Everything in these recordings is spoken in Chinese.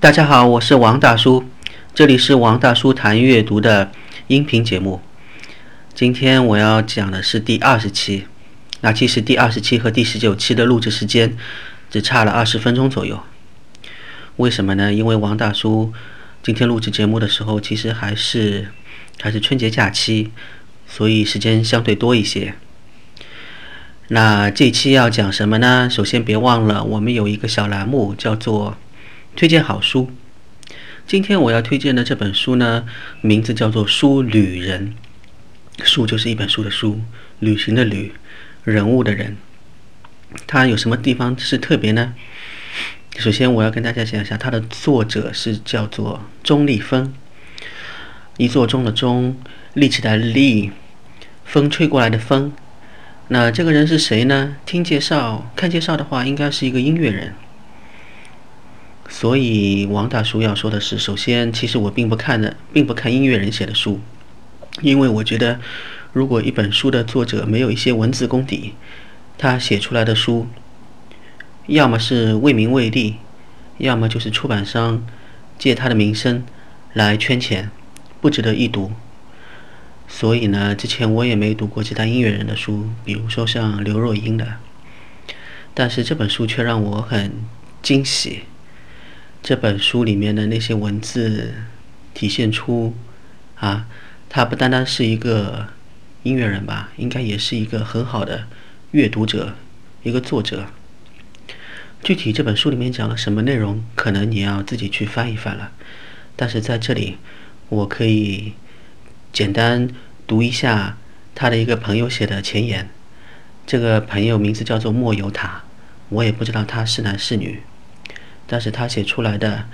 大家好，我是王大叔，这里是王大叔谈阅读的音频节目。今天我要讲的是第二十期，那其实第二十期和第十九期的录制时间只差了二十分钟左右。为什么呢？因为王大叔今天录制节目的时候，其实还是还是春节假期，所以时间相对多一些。那这期要讲什么呢？首先别忘了，我们有一个小栏目叫做。推荐好书。今天我要推荐的这本书呢，名字叫做《书旅人》。书就是一本书的书，旅行的旅，人物的人。它有什么地方是特别呢？首先我要跟大家讲一下，它的作者是叫做钟立风。一座钟的钟，立起来的立，风吹过来的风。那这个人是谁呢？听介绍，看介绍的话，应该是一个音乐人。所以王大叔要说的是，首先，其实我并不看的，并不看音乐人写的书，因为我觉得，如果一本书的作者没有一些文字功底，他写出来的书，要么是为名为利，要么就是出版商借他的名声来圈钱，不值得一读。所以呢，之前我也没读过其他音乐人的书，比如说像刘若英的，但是这本书却让我很惊喜。这本书里面的那些文字，体现出，啊，他不单单是一个音乐人吧，应该也是一个很好的阅读者，一个作者。具体这本书里面讲了什么内容，可能你要自己去翻一翻了。但是在这里，我可以简单读一下他的一个朋友写的前言。这个朋友名字叫做莫尤塔，我也不知道他是男是女。但是他写出来的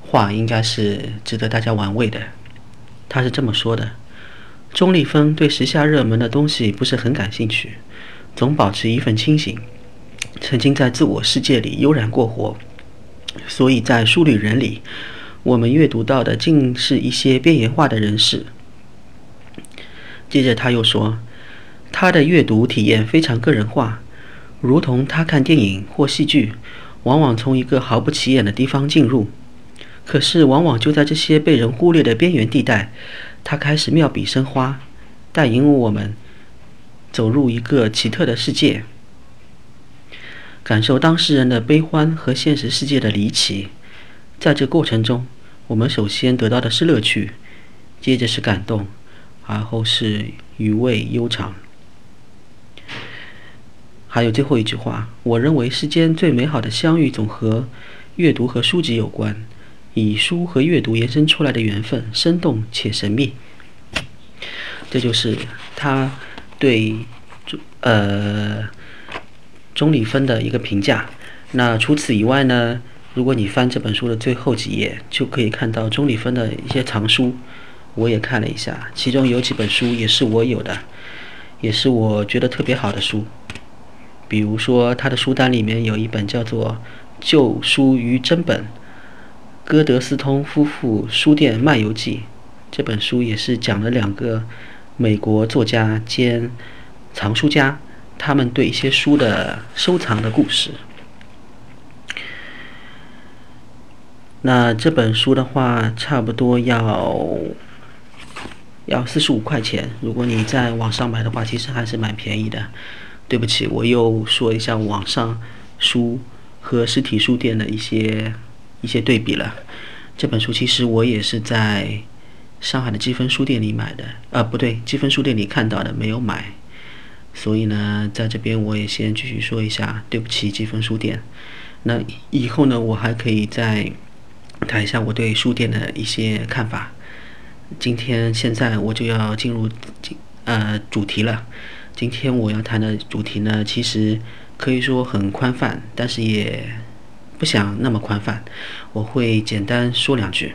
话应该是值得大家玩味的。他是这么说的：钟立风对时下热门的东西不是很感兴趣，总保持一份清醒，曾经在自我世界里悠然过活。所以在书旅人里，我们阅读到的尽是一些边缘化的人士。接着他又说，他的阅读体验非常个人化，如同他看电影或戏剧。往往从一个毫不起眼的地方进入，可是往往就在这些被人忽略的边缘地带，他开始妙笔生花，带引我们走入一个奇特的世界，感受当事人的悲欢和现实世界的离奇。在这过程中，我们首先得到的是乐趣，接着是感动，而后是余味悠长。还有最后一句话，我认为世间最美好的相遇总和阅读和书籍有关，以书和阅读延伸出来的缘分，生动且神秘。这就是他对呃钟立风的一个评价。那除此以外呢？如果你翻这本书的最后几页，就可以看到钟立风的一些藏书，我也看了一下，其中有几本书也是我有的，也是我觉得特别好的书。比如说，他的书单里面有一本叫做《旧书与真本》，歌德斯通夫妇书店漫游记。这本书也是讲了两个美国作家兼藏书家，他们对一些书的收藏的故事。那这本书的话，差不多要要四十五块钱。如果你在网上买的话，其实还是蛮便宜的。对不起，我又说一下网上书和实体书店的一些一些对比了。这本书其实我也是在上海的积分书店里买的，啊，不对，积分书店里看到的，没有买。所以呢，在这边我也先继续说一下，对不起，积分书店。那以后呢，我还可以再谈一下我对书店的一些看法。今天现在我就要进入呃主题了。今天我要谈的主题呢，其实可以说很宽泛，但是也不想那么宽泛。我会简单说两句。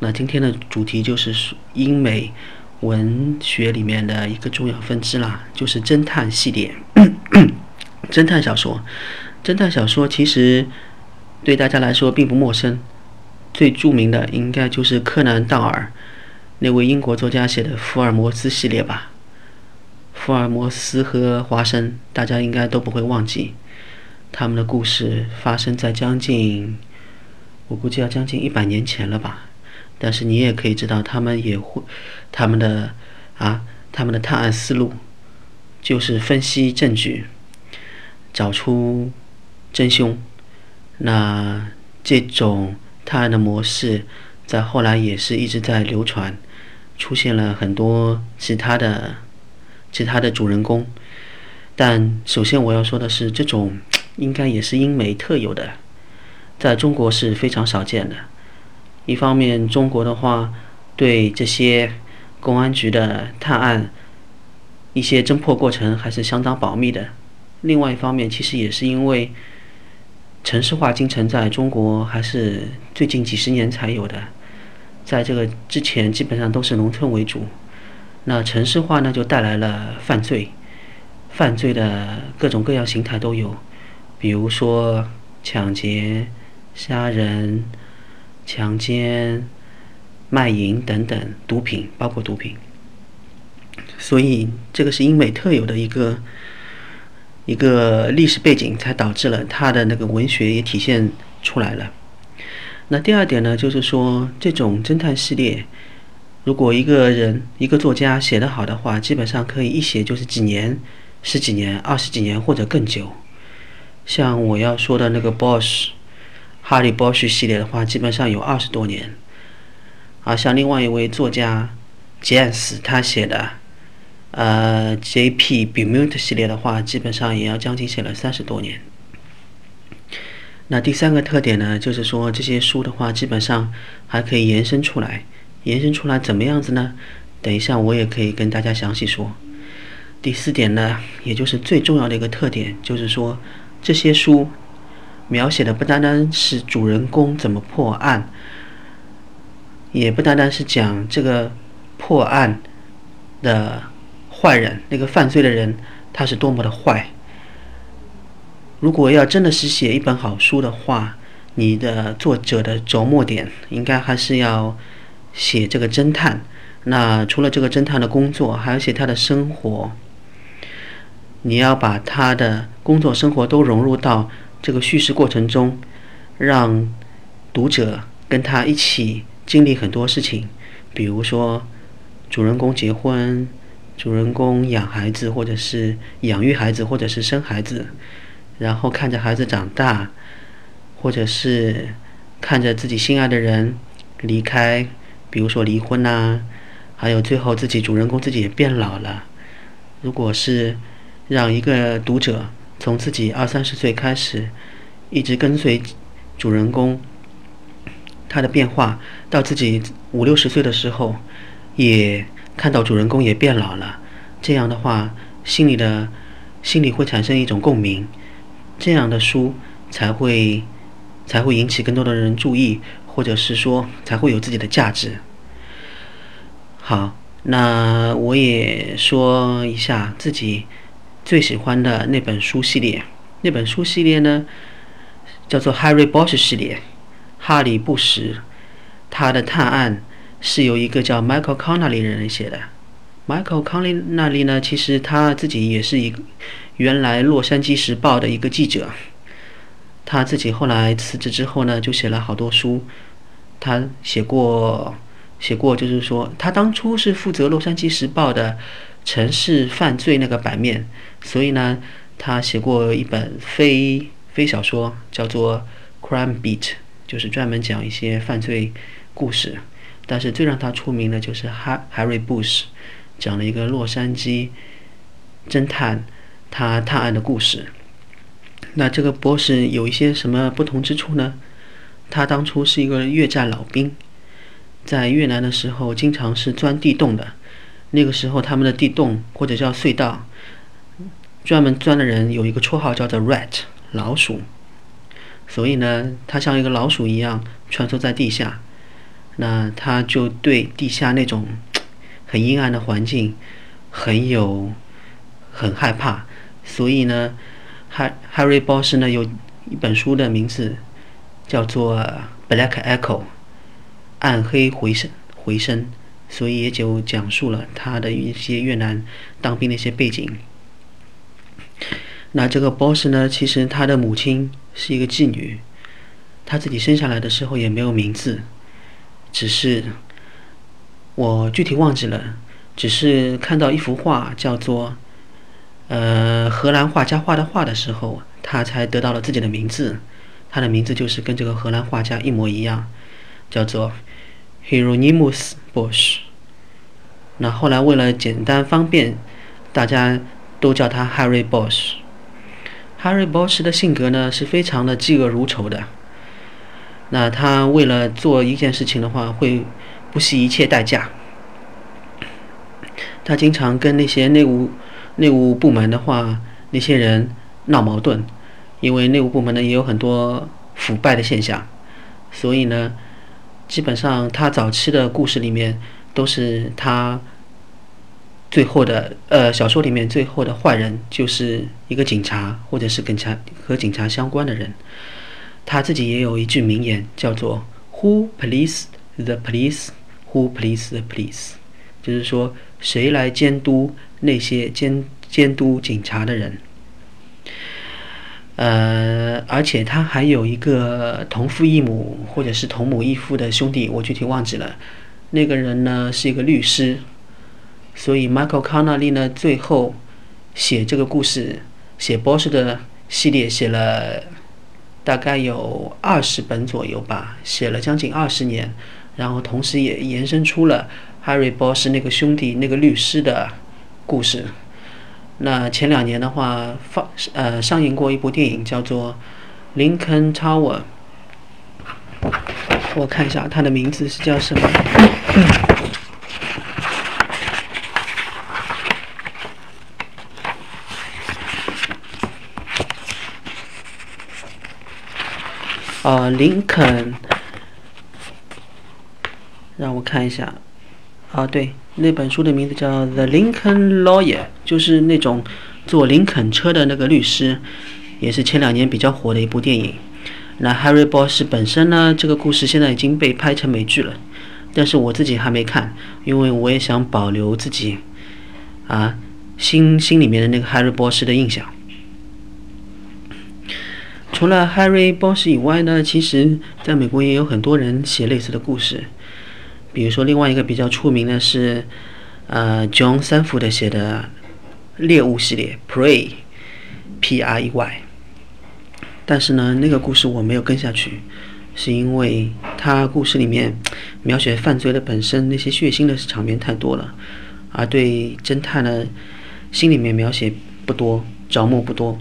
那今天的主题就是英美文学里面的一个重要分支啦，就是侦探系列。侦探小说，侦探小说其实对大家来说并不陌生。最著名的应该就是柯南·道尔那位英国作家写的福尔摩斯系列吧。福尔摩斯和华生，大家应该都不会忘记，他们的故事发生在将近我估计要将近一百年前了吧。但是你也可以知道，他们也会他们的啊，他们的探案思路就是分析证据，找出真凶。那这种探案的模式，在后来也是一直在流传，出现了很多其他的其他的主人公。但首先我要说的是，这种 应该也是英美特有的，在中国是非常少见的。一方面，中国的话对这些公安局的探案一些侦破过程还是相当保密的。另外一方面，其实也是因为城市化进程在中国还是最近几十年才有的，在这个之前基本上都是农村为主。那城市化呢，就带来了犯罪，犯罪的各种各样形态都有，比如说抢劫、杀人。强奸、卖淫等等毒品，包括毒品。所以这个是英美特有的一个一个历史背景，才导致了他的那个文学也体现出来了。那第二点呢，就是说这种侦探系列，如果一个人一个作家写得好的话，基本上可以一写就是几年、十几年、二十几年或者更久。像我要说的那个 Bosch，哈利·波什系列的话，基本上有二十多年。而像另外一位作家杰恩斯他写的，呃，J.P. Beaumont 系列的话，基本上也要将近写了三十多年。那第三个特点呢，就是说这些书的话，基本上还可以延伸出来。延伸出来怎么样子呢？等一下我也可以跟大家详细说。第四点呢，也就是最重要的一个特点，就是说这些书。描写的不单单是主人公怎么破案，也不单单是讲这个破案的坏人，那个犯罪的人他是多么的坏。如果要真的是写一本好书的话，你的作者的着墨点应该还是要写这个侦探。那除了这个侦探的工作，还要写他的生活。你要把他的工作生活都融入到。这个叙事过程中，让读者跟他一起经历很多事情，比如说主人公结婚，主人公养孩子，或者是养育孩子，或者是生孩子，然后看着孩子长大，或者是看着自己心爱的人离开，比如说离婚呐，还有最后自己主人公自己也变老了。如果是让一个读者。从自己二三十岁开始，一直跟随主人公他的变化，到自己五六十岁的时候，也看到主人公也变老了。这样的话，心里的心里会产生一种共鸣，这样的书才会才会引起更多的人注意，或者是说才会有自己的价值。好，那我也说一下自己。最喜欢的那本书系列，那本书系列呢，叫做《Harry Bosch》系列，哈利·布什，他的探案是由一个叫 Michael Connelly 的人写的。Michael Connelly 呢，其实他自己也是一个原来《洛杉矶时报》的一个记者，他自己后来辞职之后呢，就写了好多书。他写过，写过，就是说，他当初是负责《洛杉矶时报》的。城市犯罪那个版面，所以呢，他写过一本非非小说，叫做《Crime Beat》，就是专门讲一些犯罪故事。但是最让他出名的就是《哈 Harry Bush》，讲了一个洛杉矶侦探他探案的故事。那这个博士有一些什么不同之处呢？他当初是一个越战老兵，在越南的时候经常是钻地洞的。那个时候，他们的地洞或者叫隧道，专门钻的人有一个绰号叫做 “rat” 老鼠，所以呢，他像一个老鼠一样穿梭在地下。那他就对地下那种很阴暗的环境很有很害怕，所以呢，Harry Harry 博士呢有一本书的名字叫做《Black Echo》暗黑回声回声。所以也就讲述了他的一些越南当兵的一些背景。那这个 boss 呢，其实他的母亲是一个妓女，他自己生下来的时候也没有名字，只是我具体忘记了，只是看到一幅画叫做呃荷兰画家画的画的时候，他才得到了自己的名字。他的名字就是跟这个荷兰画家一模一样，叫做 Hieronymus Bosch。那后来为了简单方便，大家都叫他 Harry Bosch。Harry Bosch 的性格呢是非常的嫉恶如仇的。那他为了做一件事情的话，会不惜一切代价。他经常跟那些内务内务部门的话，那些人闹矛盾，因为内务部门呢也有很多腐败的现象，所以呢，基本上他早期的故事里面都是他。最后的呃，小说里面最后的坏人就是一个警察，或者是跟察和警察相关的人。他自己也有一句名言，叫做 “Who police the police? Who police the police?” 就是说，谁来监督那些监监督警察的人？呃，而且他还有一个同父异母或者是同母异父的兄弟，我具体忘记了。那个人呢，是一个律师。所以，Michael Connelly 呢，最后写这个故事，写波士的系列，写了大概有二十本左右吧，写了将近二十年，然后同时也延伸出了 Harry 波士那个兄弟那个律师的故事。那前两年的话，放呃上映过一部电影，叫做《Lincoln Tower》，我看一下它的名字是叫什么。啊，林肯，让我看一下。啊，对，那本书的名字叫《The Lincoln Lawyer》，就是那种坐林肯车的那个律师，也是前两年比较火的一部电影。那 Harry Bosch 本身呢，这个故事现在已经被拍成美剧了，但是我自己还没看，因为我也想保留自己啊心心里面的那个 Harry Bosch 的印象。除了 Harry Bosch 以外呢，其实在美国也有很多人写类似的故事。比如说，另外一个比较出名的是，呃，John Sanford 写的猎物系列 Prey，P-R-E-Y。但是呢，那个故事我没有跟下去，是因为他故事里面描写犯罪的本身那些血腥的场面太多了，而对侦探呢，心里面描写不多，着墨不多，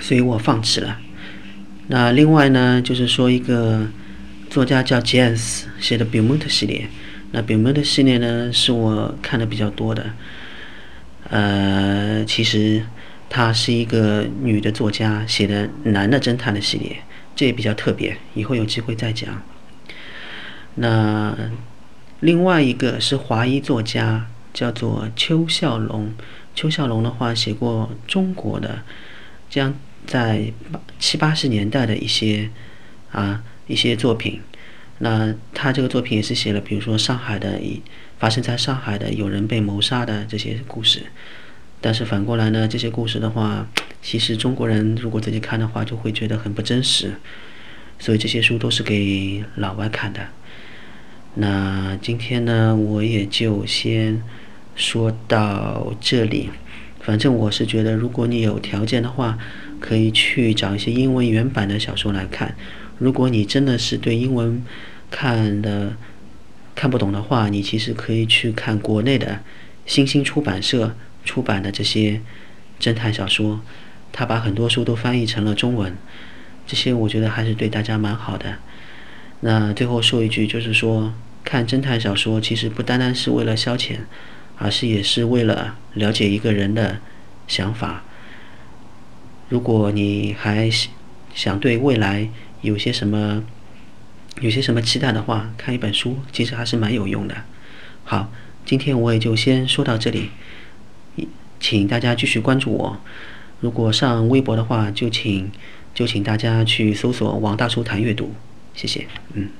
所以我放弃了。那另外呢，就是说一个作家叫杰恩斯写的《比蒙特》系列。那《比蒙特》系列呢，是我看的比较多的。呃，其实她是一个女的作家写的男的侦探的系列，这也比较特别，以后有机会再讲。那另外一个是华裔作家，叫做邱孝龙。邱孝龙的话写过中国的将。在七八十年代的一些啊一些作品，那他这个作品也是写了，比如说上海的一发生在上海的有人被谋杀的这些故事。但是反过来呢，这些故事的话，其实中国人如果自己看的话，就会觉得很不真实。所以这些书都是给老外看的。那今天呢，我也就先说到这里。反正我是觉得，如果你有条件的话。可以去找一些英文原版的小说来看。如果你真的是对英文看的看不懂的话，你其实可以去看国内的新星出版社出版的这些侦探小说，他把很多书都翻译成了中文，这些我觉得还是对大家蛮好的。那最后说一句，就是说看侦探小说其实不单单是为了消遣，而是也是为了了解一个人的想法。如果你还想对未来有些什么有些什么期待的话，看一本书其实还是蛮有用的。好，今天我也就先说到这里，请大家继续关注我。如果上微博的话，就请就请大家去搜索“王大叔谈阅读”，谢谢，嗯。